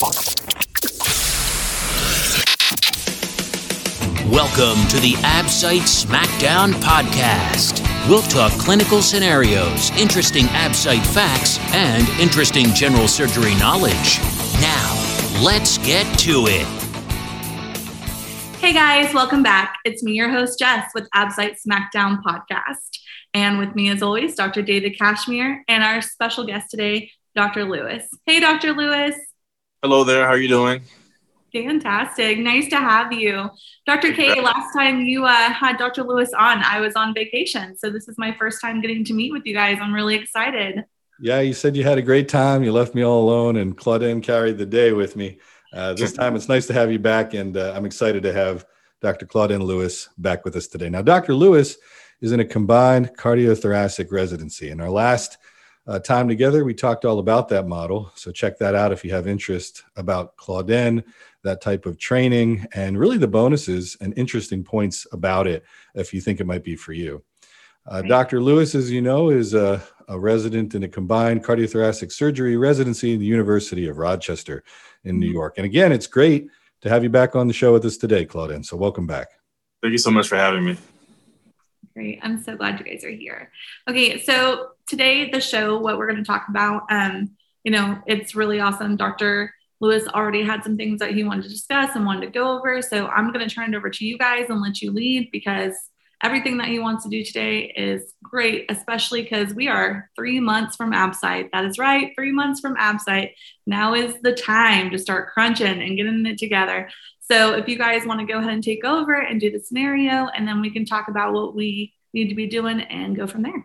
Welcome to the AbSite Smackdown podcast. We'll talk clinical scenarios, interesting AbSite facts, and interesting general surgery knowledge. Now, let's get to it. Hey guys, welcome back. It's me, your host, Jess, with AbSite Smackdown podcast. And with me, as always, Dr. David Kashmer and our special guest today, Dr. Louis. Hey, Dr. Louis. Hello there. How are you doing? Fantastic. Nice to have you. Dr. K, last time you uh, had Dr. Louis on, I was on vacation. So this is my first time getting to meet with you guys. I'm really excited. Yeah, you said you had a great time. You left me all alone, and Clauden carried the day with me. Uh, this time it's nice to have you back, and uh, I'm excited to have Dr. Clauden Louis back with us today. Now, Dr. Louis is in a combined cardiothoracic residency. In our last uh, time together, we talked all about that model. So check that out if you have interest about Clauden, that type of training, and really the bonuses and interesting points about it if you think it might be for you. Uh, Dr. Louis, as you know, is a, a, resident in a combined cardiothoracic surgery residency in the University of Rochester in New mm-hmm. York. And again, it's great to have you back on the show with us today, Clauden. So welcome back. Thank you so much for having me. Great. I'm so glad you guys are here. Okay, so today the show, what we're going to talk about, um, you know, it's really awesome. Dr. Louis already had some things that he wanted to discuss and wanted to go over. So I'm going to turn it over to you guys and let you lead because everything that he wants to do today is great, especially because we are three months from AbSite. That is right, three months from AbSite. Now is the time to start crunching and getting it together. So if you guys want to go ahead and take over and do the scenario, and then we can talk about what we need to be doing and go from there.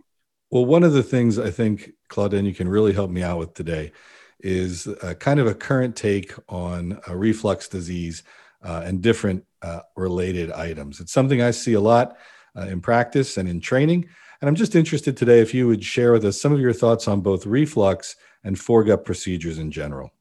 Well, one of the things I think, Clauden, you can really help me out with today is a kind of a current take on a reflux disease uh, and different uh, related items. It's something I see a lot uh, in practice and in training. And I'm just interested today if you would share with us some of your thoughts on both reflux and foregut procedures in general.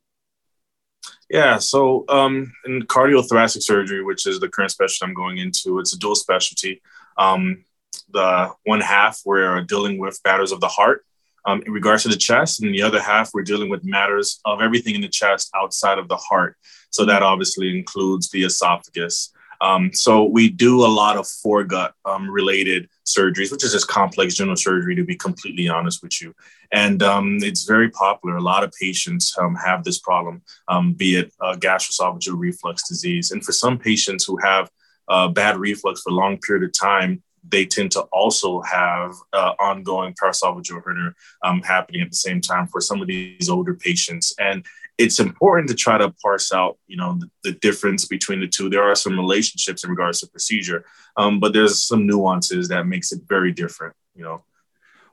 Yeah, so um, in cardiothoracic surgery, which is the current specialty I'm going into, it's a dual specialty. Um, the one half we're dealing with matters of the heart um, in regards to the chest, and the other half we're dealing with matters of everything in the chest outside of the heart. So that obviously includes the esophagus. Um, so we do a lot of foregut um, related surgeries, which is just complex general surgery, to be completely honest with you. And um, it's very popular. A lot of patients um, have this problem, um, be it uh, gastroesophageal reflux disease. And for some patients who have uh, bad reflux for a long period of time, they tend to also have uh, ongoing paraesophageal hernia um, happening at the same time for some of these older patients. And it's important to try to parse out, you know, the, the difference between the two. There are some relationships in regards to procedure, um, but there's some nuances that makes it very different, you know.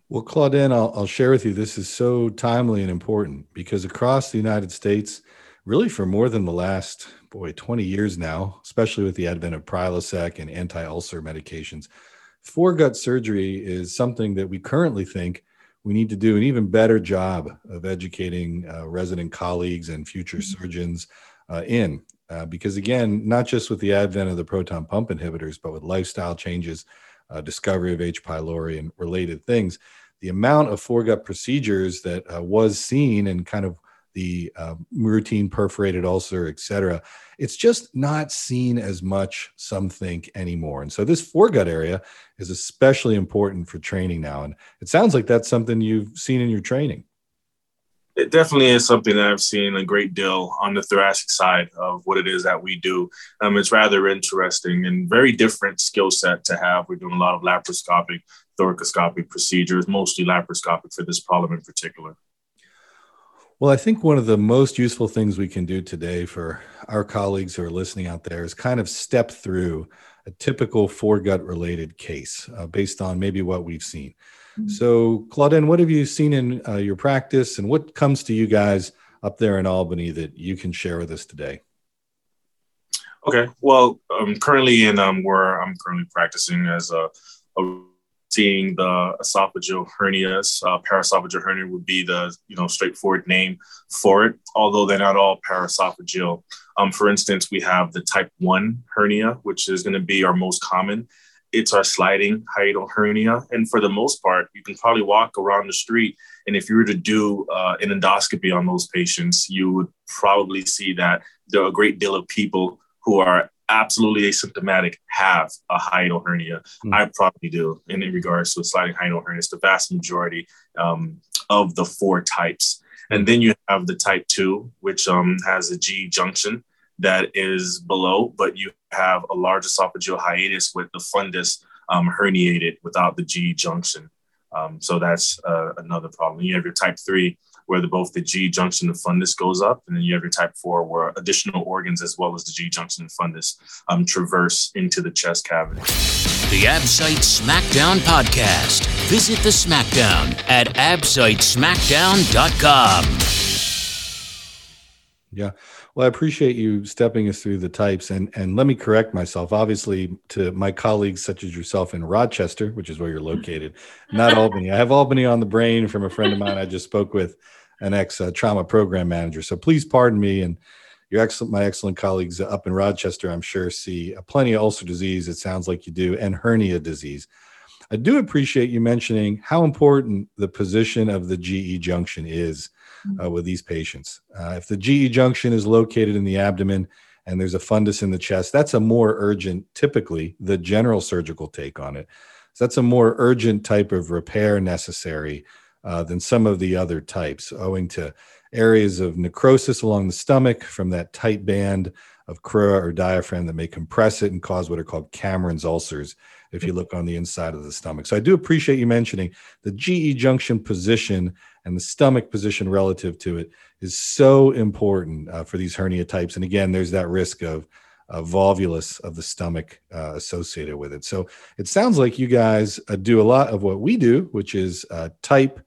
Well, Clauden, I'll, I'll share with you. This is so timely and important because across the United States, really for more than the last boy 20 years now, especially with the advent of Prilosec and anti-ulcer medications, foregut surgery is something that we currently think we need to do an even better job of educating uh, resident colleagues and future mm-hmm. surgeons uh, in. Uh, because again, not just with the advent of the proton pump inhibitors, but with lifestyle changes, uh, discovery of H. pylori, and related things, the amount of foregut procedures that uh, was seen and kind of the uh, routine perforated ulcer, et cetera, it's just not seen as much, some think, anymore. And so this foregut area is especially important for training now. And it sounds like that's something you've seen in your training. It definitely is something that I've seen a great deal on the thoracic side of what it is that we do. Um, it's rather interesting and very different skill set to have. We're doing a lot of laparoscopic, thoracoscopic procedures, mostly laparoscopic for this problem in particular. Well, I think one of the most useful things we can do today for our colleagues who are listening out there is kind of step through a typical foregut related case uh, based on maybe what we've seen. Mm-hmm. So, Clauden, what have you seen in uh, your practice and what comes to you guys up there in Albany that you can share with us today? Okay. Well, I'm currently in um, where I'm currently practicing as a, a seeing the esophageal hernias. Uh, paraesophageal hernia would be the you know straightforward name for it, although they're not all paraesophageal. Um, for instance, we have the type one hernia, which is going to be our most common. It's our sliding hiatal hernia, and for the most part, you can probably walk around the street And if you were to do uh, an endoscopy on those patients, you would probably see that there are a great deal of people who are absolutely asymptomatic have a hiatal hernia. Mm. I probably do in, in regards to a sliding hiatal hernia. It's the vast majority um, of the four types. And then you have the type two, which um, has a G junction that is below, but you have a large esophageal hiatus with the fundus um, herniated without the G junction. Um, so that's uh, another problem. You have your type three, where the, both the G junction and fundus goes up, and then you have your type four, where additional organs as well as the G junction and fundus um, traverse into the chest cavity. The Absite Smackdown podcast. Visit the Smackdown at absitesmackdown.com. Yeah. Well, I appreciate you stepping us through the types and and let me correct myself. Obviously, to my colleagues such as yourself in Rochester, which is where you're located, not Albany. I have Albany on the brain from a friend of mine I just spoke with an ex uh, trauma program manager. So please pardon me. And your excellent, my excellent colleagues up in Rochester, I'm sure, see plenty of ulcer disease. It sounds like you do, and hernia disease. I do appreciate you mentioning how important the position of the GE junction is uh, with these patients. Uh, if the GE junction is located in the abdomen and there's a fundus in the chest, that's a more urgent, typically, the general surgical take on it. So that's a more urgent type of repair necessary uh, than some of the other types, owing to areas of necrosis along the stomach from that tight band of crura or diaphragm that may compress it and cause what are called Cameron's ulcers if you look on the inside of the stomach. So I do appreciate you mentioning the GE junction position and the stomach position relative to it is so important uh, for these hernia types. And again, there's that risk of uh, volvulus of the stomach uh, associated with it. So it sounds like you guys uh, do a lot of what we do, which is uh, type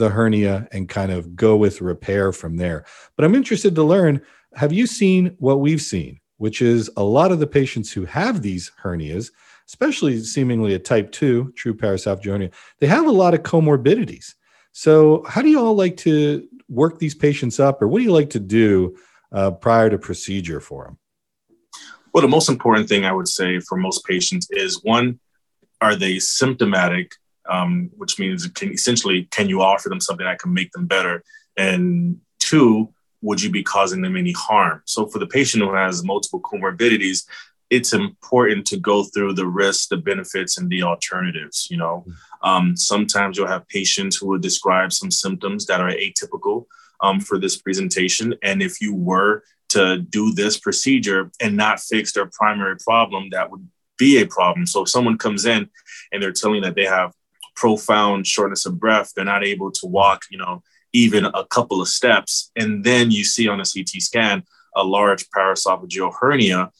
the hernia and kind of go with repair from there. But I'm interested to learn have you seen what we've seen, which is a lot of the patients who have these hernias, especially seemingly a type 2 true paraesophageal hernia, they have a lot of comorbidities. So, how do you all like to work these patients up, or what do you like to do uh, prior to procedure for them? Well, the most important thing I would say for most patients is one, are they symptomatic um, which means can essentially can you offer them something that can make them better? And two would you be causing them any harm? So for the patient who has multiple comorbidities it's important to go through the risks the benefits and the alternatives you know? Um, sometimes you'll have patients who will describe some symptoms that are atypical um, for this presentation. And if you were to do this procedure and not fix their primary problem that would be a problem. So if someone comes in and they're telling that they have profound shortness of breath. They're not able to walk, you know, even a couple of steps. And then you see on a CT scan a large paraesophageal hernia.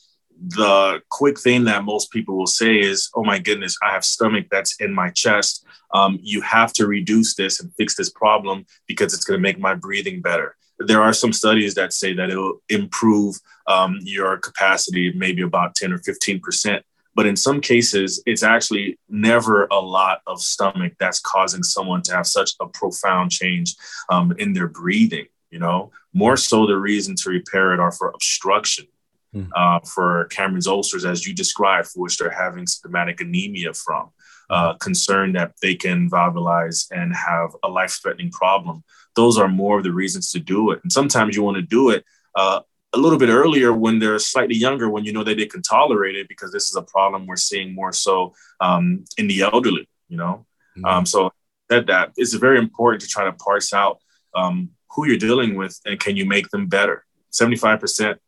The quick thing that most people will say is, oh my goodness, I have stomach that's in my chest. Um, you have to reduce this and fix this problem because it's going to make my breathing better. There are some studies that say that it will improve um, your capacity maybe about 10 or 15 percent but in some cases, it's actually never a lot of stomach that's causing someone to have such a profound change um, in their breathing. You know, more so the reason to repair it are for obstruction, mm. uh, for Cameron's ulcers, as you described, for which they're having symptomatic anemia from. Uh, concern that they can volvulize and have a life-threatening problem. Those are more of the reasons to do it. And sometimes you want to do it uh, a little bit earlier when they're slightly younger, when you know that they can tolerate it, because this is a problem we're seeing more so um, in the elderly, you know. Mm-hmm. Um, so said that that is very important to try to parse out um, who you're dealing with and can you make them better. Seventy-five percent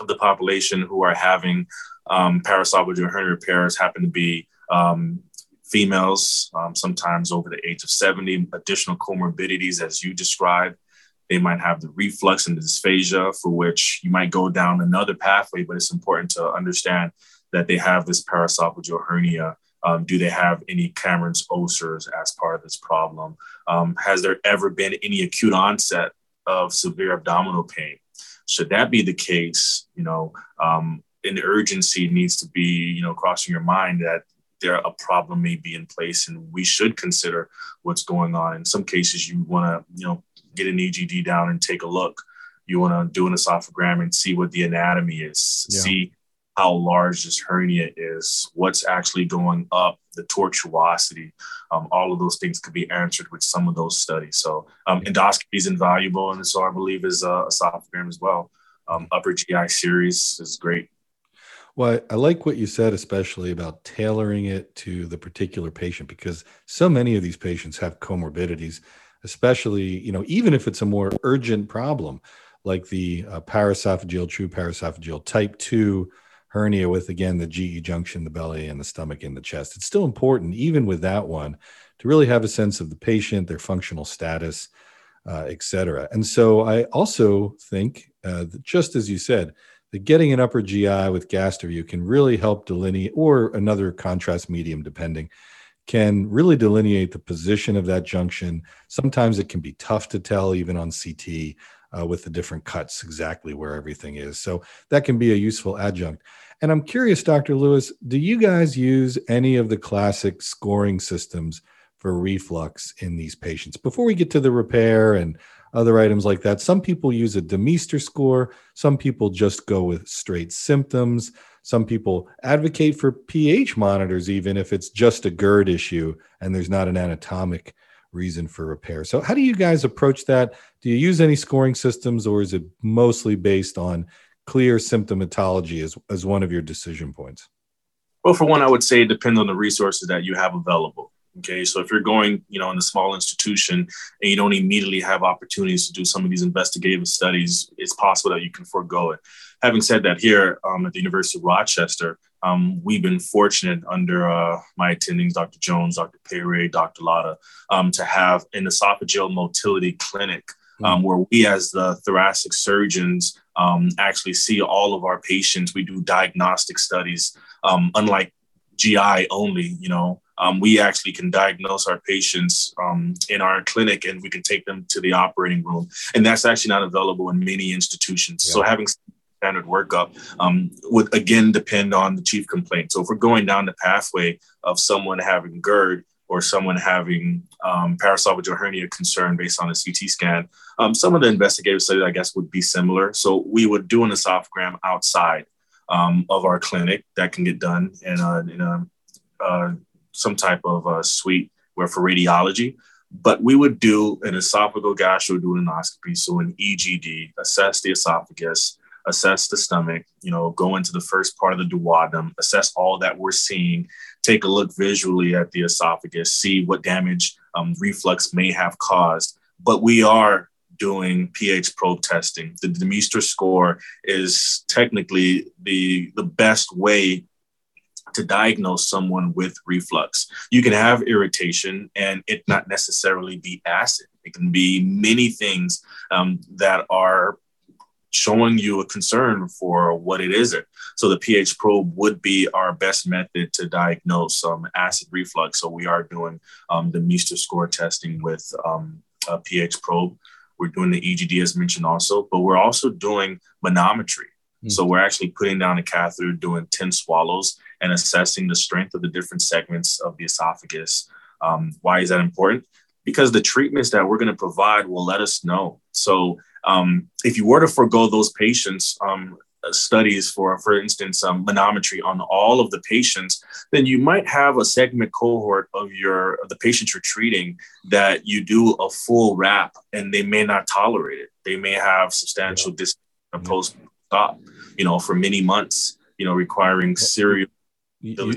of the population who are having um, paraesophageal hernia repairs happen to be um, females, um, sometimes over the age of 70, additional comorbidities as you described. They might have the reflux and the dysphagia, for which you might go down another pathway, but it's important to understand that they have this paraesophageal hernia. Um, do they have any Cameron's ulcers as part of this problem? Um, has there ever been any acute onset of severe abdominal pain? Should that be the case, you know, um, an urgency needs to be, you know, crossing your mind that there a problem may be in place and we should consider what's going on. In some cases, you want to, you know, get an EGD down and take a look. You want to do an esophagram and see what the anatomy is, yeah. see how large this hernia is, what's actually going up, the tortuosity, um, all of those things could be answered with some of those studies. So um, endoscopy is invaluable, and so I believe is uh, esophagram as well. Um, upper GI series is great. Well, I like what you said, especially about tailoring it to the particular patient, because so many of these patients have comorbidities, especially, you know, even if it's a more urgent problem, like the uh, paraesophageal, true paraesophageal type 2 hernia with, again, the GE junction, the belly, and the stomach and the chest. It's still important, even with that one, to really have a sense of the patient, their functional status, uh, et cetera. And so I also think, uh, just as you said, that getting an upper GI with GastroVu can really help delineate, or another contrast medium, depending, can really delineate the position of that junction. Sometimes it can be tough to tell, even on CT, uh, with the different cuts, exactly where everything is. So that can be a useful adjunct. And I'm curious, Dr. Louis, do you guys use any of the classic scoring systems for reflux in these patients? Before we get to the repair and other items like that. Some people use a DeMeester score. Some people just go with straight symptoms. Some people advocate for pH monitors, even if it's just a GERD issue and there's not an anatomic reason for repair. So, how do you guys approach that? Do you use any scoring systems or is it mostly based on clear symptomatology as, as one of your decision points? Well, for one, I would say it depends on the resources that you have available. Okay, so if you're going, you know, in a small institution and you don't immediately have opportunities to do some of these investigative studies, it's possible that you can forego it. Having said that, here um, at the University of Rochester, um, we've been fortunate under uh, my attendings, Dr. Jones, Dr. Peyre, Dr. Lada, um, to have an esophageal motility clinic um, where we, as the thoracic surgeons, um, actually see all of our patients. We do diagnostic studies, um, unlike GI only, you know. Um, we actually can diagnose our patients um, in our clinic and we can take them to the operating room. And that's actually not available in many institutions. Yeah. So having standard workup um, would again depend on the chief complaint. So if we're going down the pathway of someone having GERD or someone having um, paraesophageal hernia concern based on a CT scan, um, some of the investigative studies, I guess, would be similar. So we would do an esophagram outside um, of our clinic that can get done in a, in a uh, some type of uh, suite where for radiology. But we would do an esophageal gastroduodenoscopy, so an EGD, assess the esophagus, assess the stomach, you know, go into the first part of the duodenum, assess all that we're seeing, take a look visually at the esophagus, see what damage um, reflux may have caused. But we are doing pH probe testing. The DeMeester score is technically the, the best way to diagnose someone with reflux. You can have irritation and it not necessarily be acid. It can be many things um, that are showing you a concern for what it is. So the pH probe would be our best method to diagnose um, acid reflux. So we are doing um, the Meester score testing with um, a pH probe. We're doing the EGD as mentioned also, but we're also doing manometry. Mm. So we're actually putting down a catheter, doing 10 swallows and assessing the strength of the different segments of the esophagus. Um, why is that important? Because the treatments that we're going to provide will let us know. So um, if you were to forego those patients, um, studies for, for instance, um, manometry on all of the patients, then you might have a segment cohort of your of the patients you're treating that you do a full wrap and they may not tolerate it. They may have substantial yeah. dis- post stop, you know, for many months, you know, requiring serial. You,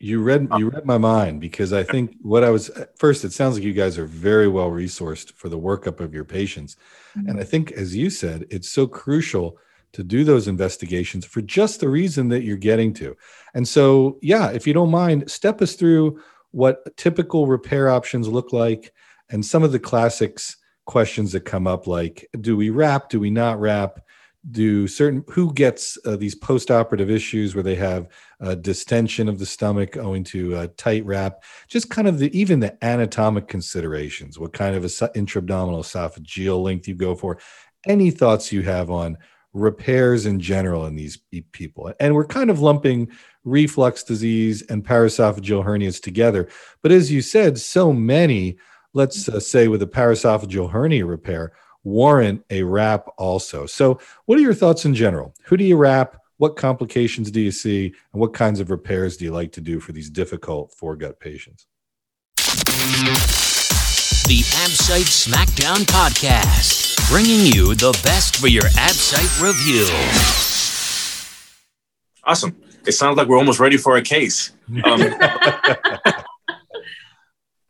you read you read my mind because I think what I was first. It sounds like you guys are very well resourced for the workup of your patients, mm-hmm. and I think, as you said, it's so crucial to do those investigations for just the reason that you're getting to. And so, yeah, if you don't mind, step us through what typical repair options look like and some of the classics questions that come up like do we wrap do we not wrap do certain who gets uh, these post-operative issues where they have uh, distension of the stomach owing to a tight wrap just kind of the even the anatomic considerations what kind of a intra-abdominal esophageal length you go for. Any thoughts you have on repairs in general in these people? And we're kind of lumping reflux disease and paraesophageal hernias together but as you said so many let's uh, say with a paraesophageal hernia repair warrant a wrap also. So, what are your thoughts in general? Who do you wrap? what complications do you see, and what kinds of repairs do you like to do for these difficult foregut patients? The AbSite SmackDown Podcast, bringing you the best for your AbSite review. Awesome. It sounds like we're almost ready for a case. Um,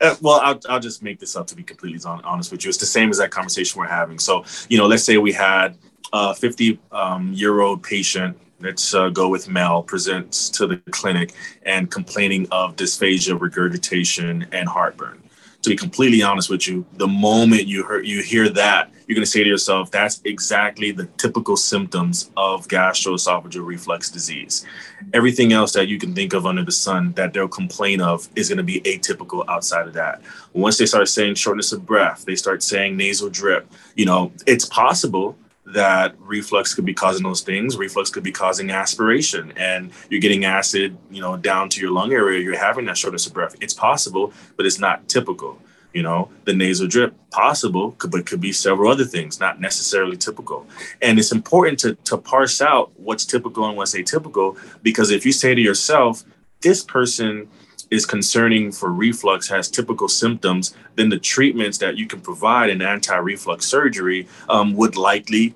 Uh, well, I'll, I'll just make this up to be completely honest with you. It's the same as that conversation we're having. So, you know, let's say we had a 50 um, year old patient, let's uh, go with Mel, presents to the clinic and complaining of dysphagia, regurgitation, and heartburn to be completely honest with you, the moment you hear you hear that, you're going to say to yourself, "That's exactly the typical symptoms of gastroesophageal reflux disease." Everything else that you can think of under the sun that they'll complain of is going to be atypical outside of that. Once they start saying shortness of breath, they start saying nasal drip. You know, it's possible that reflux could be causing those things. Reflux could be causing aspiration, and you're getting acid, you know, down to your lung area. You're having that shortness of breath. It's possible, but it's not typical. You know, the nasal drip, possible, but could be several other things, not necessarily typical. And it's important to to parse out what's typical and what's atypical, because if you say to yourself, this person is concerning for reflux has typical symptoms, then the treatments that you can provide in anti-reflux surgery um, would likely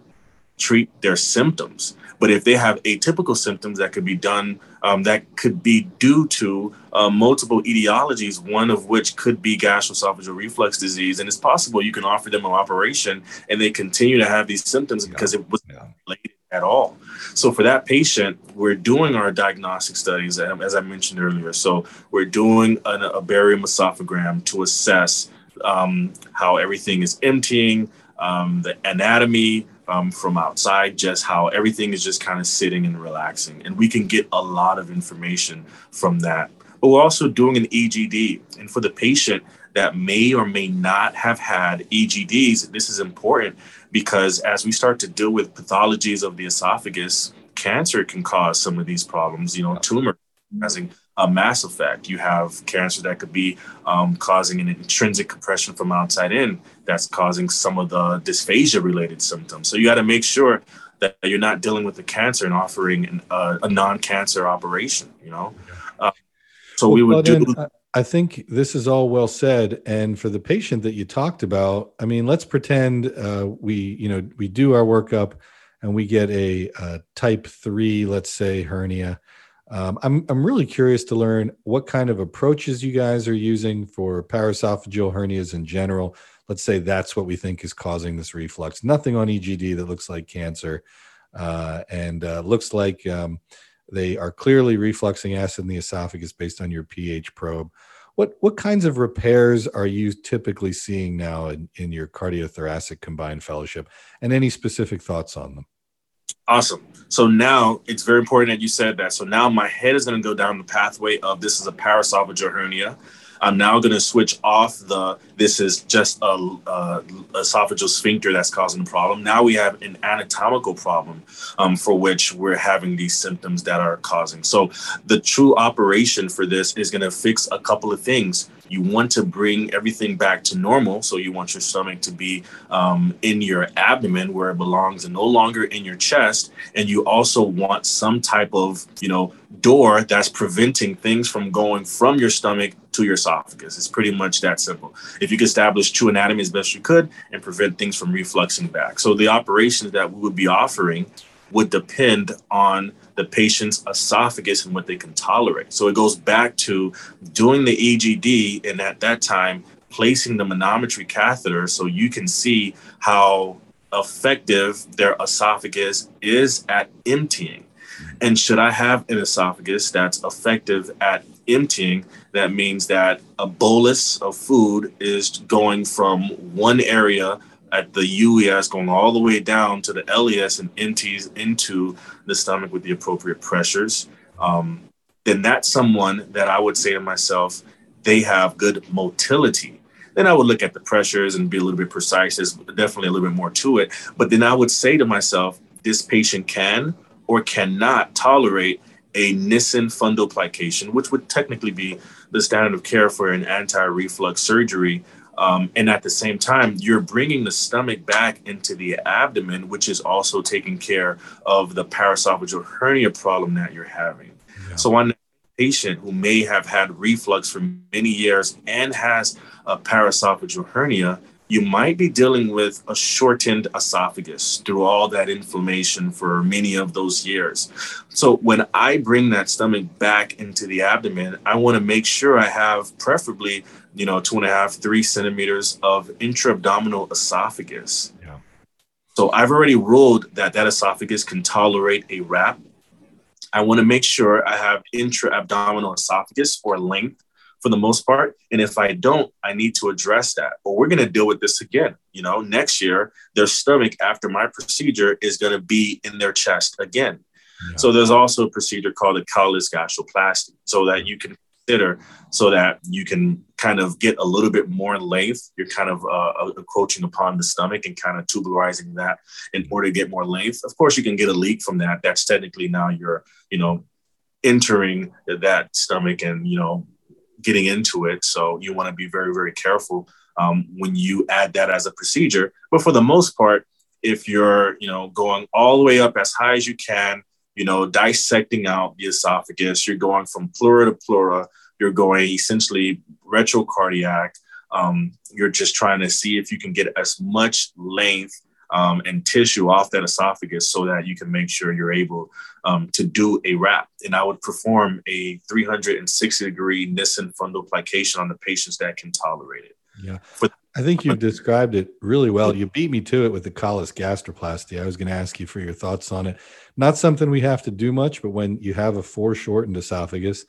treat their symptoms. But if they have atypical symptoms that could be done, um, that could be due to uh, multiple etiologies, one of which could be gastroesophageal reflux disease. And it's possible you can offer them an operation and they continue to have these symptoms yeah. because it was yeah. related at all. So for that patient, we're doing our diagnostic studies, as I mentioned earlier. So we're doing an, a barium esophagram to assess um, how everything is emptying, um, the anatomy, um, from outside, just how everything is just kind of sitting and relaxing. And we can get a lot of information from that. But we're also doing an EGD. And for the patient that may or may not have had EGDs, this is important because as we start to deal with pathologies of the esophagus, cancer can cause some of these problems, you know, tumor having a mass effect. You have cancer that could be um, causing an intrinsic compression from outside in that's causing some of the dysphagia related symptoms. So you got to make sure that you're not dealing with the cancer and offering an, uh, a non-cancer operation, you know? Uh, so well, we would do. I think this is all well said. And for the patient that you talked about, I mean, let's pretend uh, we, you know, we do our workup and we get a, a type three, let's say hernia um, I'm I'm really curious to learn what kind of approaches you guys are using for paraesophageal hernias in general. Let's say that's what we think is causing this reflux. Nothing on EGD that looks like cancer, uh, and uh, looks like um, they are clearly refluxing acid in the esophagus based on your pH probe. What what kinds of repairs are you typically seeing now in, in your cardiothoracic combined fellowship, and any specific thoughts on them? Awesome. So now it's very important that you said that. So now my head is going to go down the pathway of this is a paraesophageal hernia. I'm now going to switch off the this is just a, a, esophageal sphincter that's causing the problem. Now we have an anatomical problem um, for which we're having these symptoms that are causing. So the true operation for this is going to fix a couple of things you want to bring everything back to normal. So you want your stomach to be um, in your abdomen where it belongs and no longer in your chest. And you also want some type of, you know, door that's preventing things from going from your stomach to your esophagus. It's pretty much that simple. If you can establish true anatomy as best you could and prevent things from refluxing back. So the operations that we would be offering would depend on the patient's esophagus and what they can tolerate. So it goes back to doing the EGD and at that time placing the manometry catheter so you can see how effective their esophagus is at emptying. And should I have an esophagus that's effective at emptying, that means that a bolus of food is going from one area at the UES going all the way down to the LES and empties into the stomach with the appropriate pressures, um, then that's someone that I would say to myself, they have good motility. Then I would look at the pressures and be a little bit precise. There's definitely a little bit more to it. But then I would say to myself, this patient can or cannot tolerate a Nissen fundoplication, which would technically be the standard of care for an anti reflux surgery Um, and at the same time, you're bringing the stomach back into the abdomen, which is also taking care of the paraesophageal hernia problem that you're having. Yeah. So, on a patient who may have had reflux for many years and has a paraesophageal hernia, you might be dealing with a shortened esophagus through all that inflammation for many of those years. So when I bring that stomach back into the abdomen, I want to make sure I have preferably, you know, two and a half, three centimeters of intra-abdominal esophagus. Yeah. So I've already ruled that that esophagus can tolerate a wrap. I want to make sure I have intra-abdominal esophagus or length for the most part. And if I don't, I need to address that. But we're going to deal with this again. You know, next year, their stomach after my procedure is going to be in their chest again. Yeah. So there's also a procedure called a collis gastroplasty, so that you can consider, so that you can kind of get a little bit more length. You're kind of uh, uh encroaching upon the stomach and kind of tubularizing that in order to get more length. Of course, you can get a leak from that. That's technically now you're, you know, entering that stomach and you know getting into it. So you want to be very, very careful um, when you add that as a procedure. But for the most part, if you're, you know, going all the way up as high as you can, you know, dissecting out the esophagus, you're going from pleura to pleura, you're going essentially retrocardiac. Um, you're just trying to see if you can get as much length um, and tissue off that esophagus so that you can make sure you're able um, to do a wrap. And I would perform a 360 degree Nissen fundoplication on the patients that can tolerate it. Yeah. For- I think you described it really well. You beat me to it with the collis gastroplasty. I was going to ask you for your thoughts on it. Not something we have to do much, but when you have a foreshortened esophagus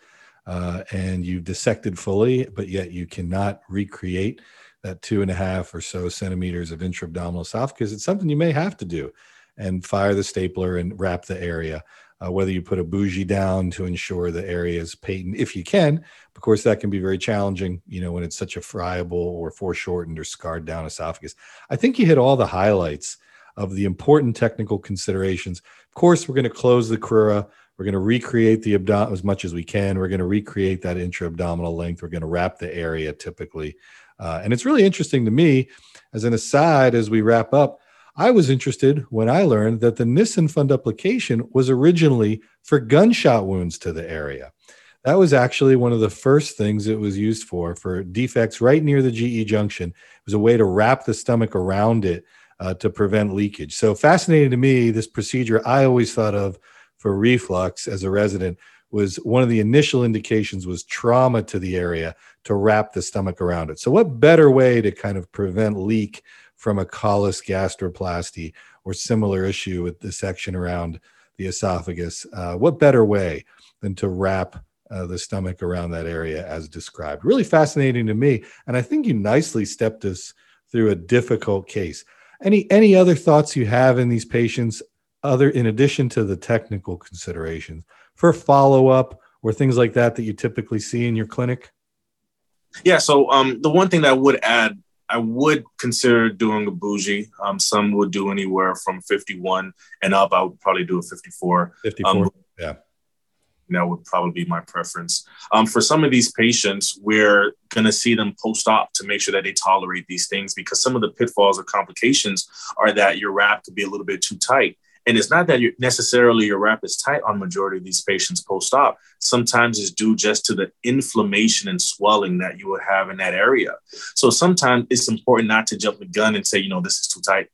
uh, and you've dissected fully, but yet you cannot recreate that two and a half or so centimeters of intra-abdominal esophagus, it's something you may have to do and fire the stapler and wrap the area. Uh, whether you put a bougie down to ensure the area is patent, if you can. Of course, that can be very challenging, you know, when it's such a friable or foreshortened or scarred down esophagus. I think you hit all the highlights of the important technical considerations. Of course, we're going to close the crura. We're going to recreate the abdomen as much as we can. We're going to recreate that intra-abdominal length. We're going to wrap the area typically. Uh, and it's really interesting to me, as an aside, as we wrap up, I was interested when I learned that the Nissen fundoplication was originally for gunshot wounds to the area. That was actually one of the first things it was used for, for defects right near the GE junction. It was a way to wrap the stomach around it uh, to prevent leakage. So fascinating to me, this procedure I always thought of for reflux as a resident was one of the initial indications was trauma to the area to wrap the stomach around it. So, what better way to kind of prevent leak from a collis gastroplasty or similar issue with the section around the esophagus? Uh, what better way than to wrap uh, the stomach around that area as described? Really fascinating to me, and I think you nicely stepped us through a difficult case. Any any other thoughts you have in these patients, other in addition to the technical considerations for follow up or things like that that you typically see in your clinic? Yeah. So um, the one thing that I would add, I would consider doing a bougie. Um, some would do anywhere from 51 and up. I would probably do a 54. 54. Um, yeah. That would probably be my preference. Um, for some of these patients, we're going to see them post op to make sure that they tolerate these things because some of the pitfalls or complications are that your wrap could be a little bit too tight. And it's not that you necessarily your wrap is tight on majority of these patients post-op. Sometimes it's due just to the inflammation and swelling that you will have in that area. So sometimes it's important not to jump the gun and say, you know, this is too tight.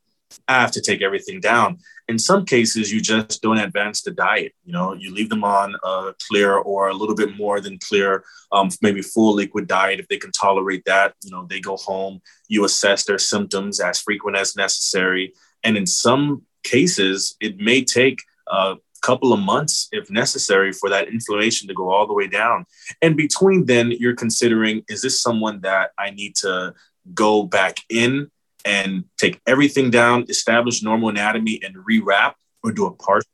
I have to take everything down. In some cases, you just don't advance the diet. You know, you leave them on a clear or a little bit more than clear, um, maybe full liquid diet if they can tolerate that. You know, they go home. You assess their symptoms as frequent as necessary. And in some cases, it may take a couple of months, if necessary, for that inflammation to go all the way down. And between then, you're considering is this someone that I need to go back in and take everything down, establish normal anatomy, and rewrap, or do a partial?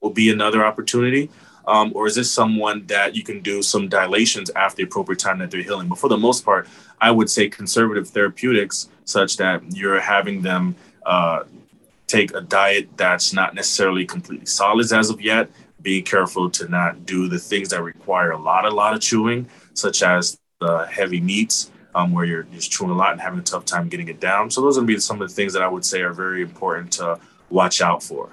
Will be another opportunity. Um, or is this someone that you can do some dilations after the appropriate time that they're healing? But for the most part, I would say conservative therapeutics, such that you're having them uh, take a diet that's not necessarily completely solids as of yet. Be careful to not do the things that require a lot, a lot of chewing, such as the heavy meats, um, where you're just chewing a lot and having a tough time getting it down. So those would be some of the things that I would say are very important to watch out for.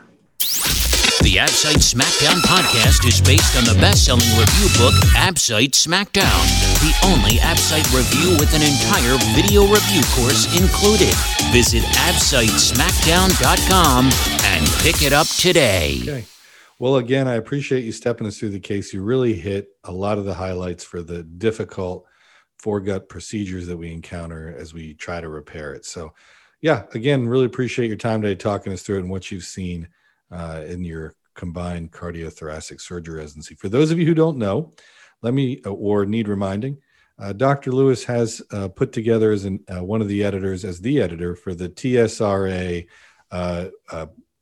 The Absite SmackDown podcast is based on the best-selling review book Absite SmackDown, the only Absite review with an entire video review course included. Visit AbsiteSmackdown.com and pick it up today. Okay. Well, again, I appreciate you stepping us through the case. You really hit a lot of the highlights for the difficult foregut procedures that we encounter as we try to repair it. So, yeah, again, really appreciate your time today talking us through it and what you've seen uh, in your combined cardiothoracic surgery residency. For those of you who don't know, let me uh, or need reminding, uh, Dr. Louis has uh, put together as an, uh, one of the editors, as the editor for the TSRA uh,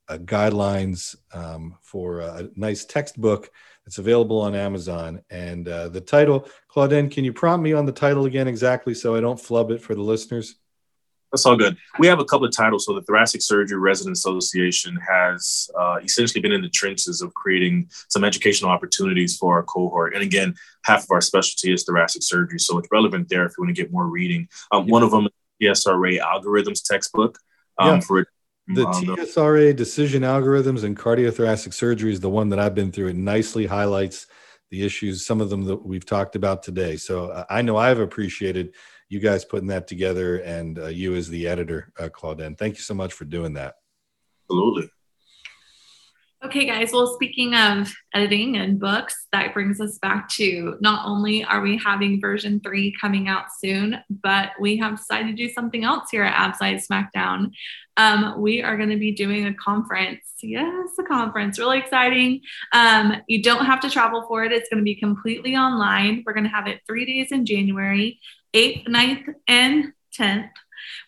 guidelines um, for a nice textbook that's available on Amazon. And the title, Clauden, can you prompt me on the title again exactly so I don't flub it for the listeners? That's all good. We have a couple of titles. So the Thoracic Surgery Resident Association has uh, essentially been in the trenches of creating some educational opportunities for our cohort. And again, half of our specialty is thoracic surgery, so it's relevant there if you want to get more reading. Um, yeah. One of them is the TSRA algorithms textbook um, yeah. for the um, TSRA decision algorithms and cardiothoracic surgery is the one that I've been through. It nicely highlights the issues, some of them that we've talked about today. So uh, I know I've appreciated you guys putting that together and uh, you as the editor, uh, Clauden. Thank you so much for doing that. Absolutely. Okay, guys. Well, speaking of editing and books, that brings us back to not only are we having version three coming out soon, but we have decided to do something else here at Absite SmackDown. Um, we are going to be doing a conference. Yes, a conference. Really exciting. Um, you don't have to travel for it, it's going to be completely online. We're going to have it three days in January. 8th, 9th, and 10th.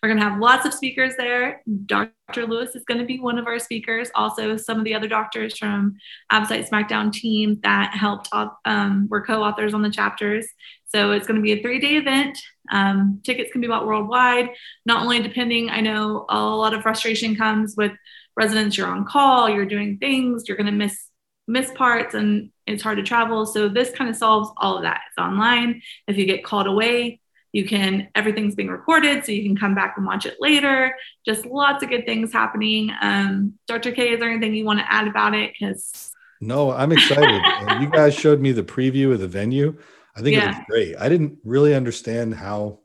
We're going to have lots of speakers there. Dr. Louis is going to be one of our speakers. Also, some of the other doctors from Absite SmackDown team that helped um, were co-authors on the chapters. So it's going to be a three-day event. Um, tickets can be bought worldwide. Not only depending, I know a lot of frustration comes with residents. You're on call, you're doing things, you're going to miss miss parts, and it's hard to travel. So this kind of solves all of that. It's online. If you get called away, you can, everything's being recorded, so you can come back and watch it later. Just lots of good things happening. Um, Dr. K, is there anything you want to add about it? Because no, I'm excited. you guys showed me the preview of the venue. I think yeah. it was great. I didn't really understand how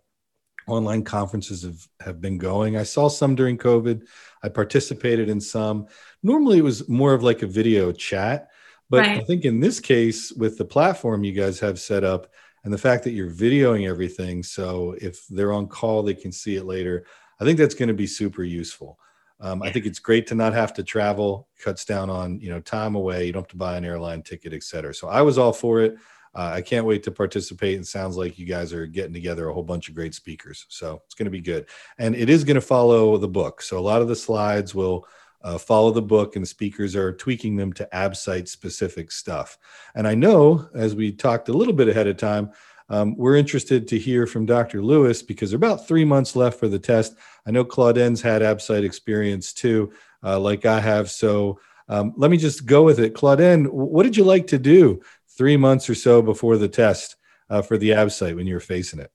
online conferences have, have been going. I saw some during COVID. I participated in some. Normally it was more of like a video chat. But right. I think in this case, with the platform you guys have set up, and the fact that you're videoing everything so if they're on call they can see it later. I think that's going to be super useful. Um, i think it's great to not have to travel. Cuts down on you know time away. You don't have to buy an airline ticket et cetera. So i was all for it. Uh, i can't wait to participate. And sounds like you guys are getting together a whole bunch of great speakers. So it's going to be good. And it is going to follow the book. So a lot of the slides will uh, follow the book and speakers are tweaking them to absite specific stuff. And i know as we talked a little bit ahead of time um, we're interested to hear from dr louis because there are about three months left for the test. I know clauden's had absite experience too uh, like i have. So um, let me just go with it. Clauden what did you like to do three months or so before the test uh, for the absite when you were facing it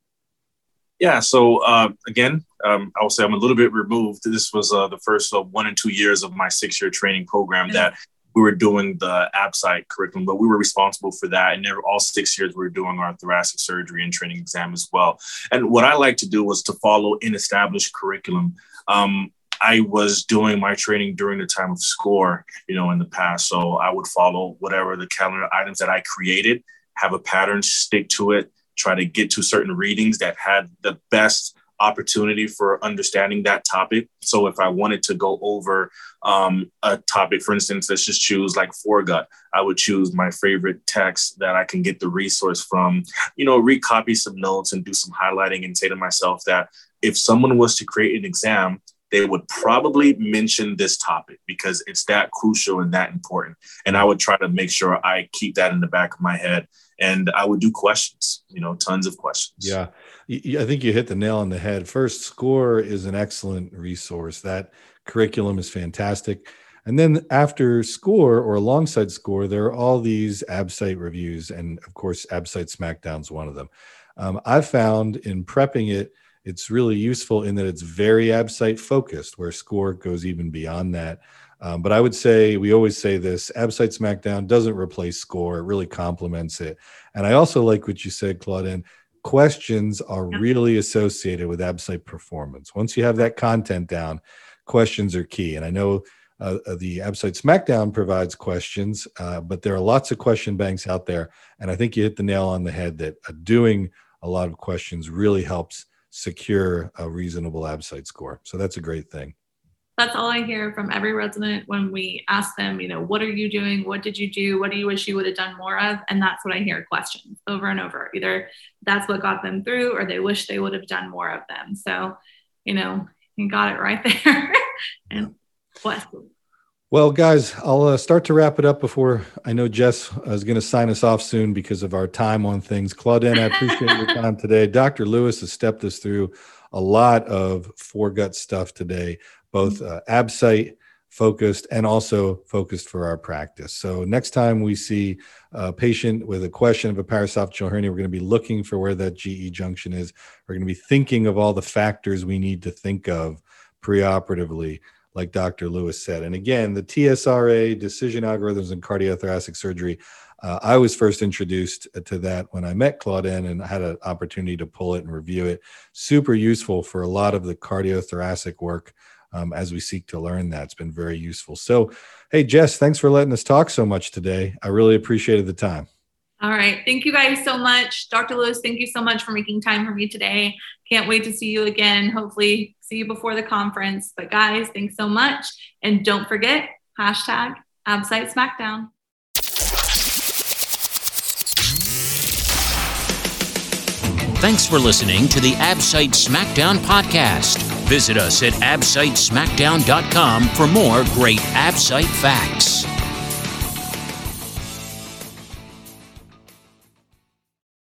yeah, so uh, again, um, I will say I'm a little bit removed. This was uh, the first uh, one and two years of my six year training program mm-hmm. that we were doing the ABSITE curriculum, but we were responsible for that. And all six years we were doing our thoracic surgery and training exam as well. And what I like to do was to follow an established curriculum. Um, I was doing my training during the time of SCORE, you know, in the past. So I would follow whatever the calendar items that I created, have a pattern, stick to it try to get to certain readings that had the best opportunity for understanding that topic. So if I wanted to go over um, a topic, for instance, let's just choose like foregut, I would choose my favorite text that I can get the resource from, you know, recopy some notes and do some highlighting and say to myself that if someone was to create an exam, they would probably mention this topic because it's that crucial and that important. And I would try to make sure I keep that in the back of my head and I would do questions, you know, tons of questions. Yeah. I think you hit the nail on the head. First, SCORE is an excellent resource. That curriculum is fantastic. And then after SCORE or alongside SCORE, there are all these ABSITE reviews. And of course, ABSITE SmackDown's one of them. Um, I've found in prepping it, it's really useful in that it's very AbSite focused, where SCORE goes even beyond that. Um, but I would say we always say this: AbSite SmackDown doesn't replace SCORE; it really complements it. And I also like what you said, Clauden. Questions are really associated with AbSite performance. Once you have that content down, questions are key. And I know uh, uh the AbSite SmackDown provides questions, uh, but there are lots of question banks out there. And I think you hit the nail on the head that uh, doing a lot of questions really helps secure a reasonable AbSite score. So that's a great thing that's all I hear from every resident when we ask them, you know, what are you doing? What did you do? What do you wish you would have done more of? And that's what I hear questions over and over. Either that's what got them through or they wish they would have done more of them. So, you know, you got it right there. and questions. Well, guys, I'll uh, start to wrap it up before I know Jess is going to sign us off soon because of our time on things. Clauden, I appreciate your time today. Dr. Louis has stepped us through a lot of foregut stuff today both mm-hmm. uh, AbSite focused and also focused for our practice. So next time we see a patient with a question of a paraesophageal hernia, we're going to be looking for where that GE junction is. We're going to be thinking of all the factors we need to think of preoperatively, like Dr. Louis said. And again, the TSRA decision algorithms in cardiothoracic surgery. Uh, I was first introduced to that when I met Clauden and I had an opportunity to pull it and review it. Super useful for a lot of the cardiothoracic work um, as we seek to learn that. It's been very useful. So, hey, Jess, thanks for letting us talk so much today. I really appreciated the time. All right. Thank you guys so much. Dr. Louis, thank you so much for making time for me today. Can't wait to see you again. Hopefully, see you before the conference. But, guys, thanks so much. And don't forget hashtag AbSite SmackDown. Thanks for listening to the AbSite SmackDown podcast. Visit us at absitesmackdown.com for more great AbSite facts.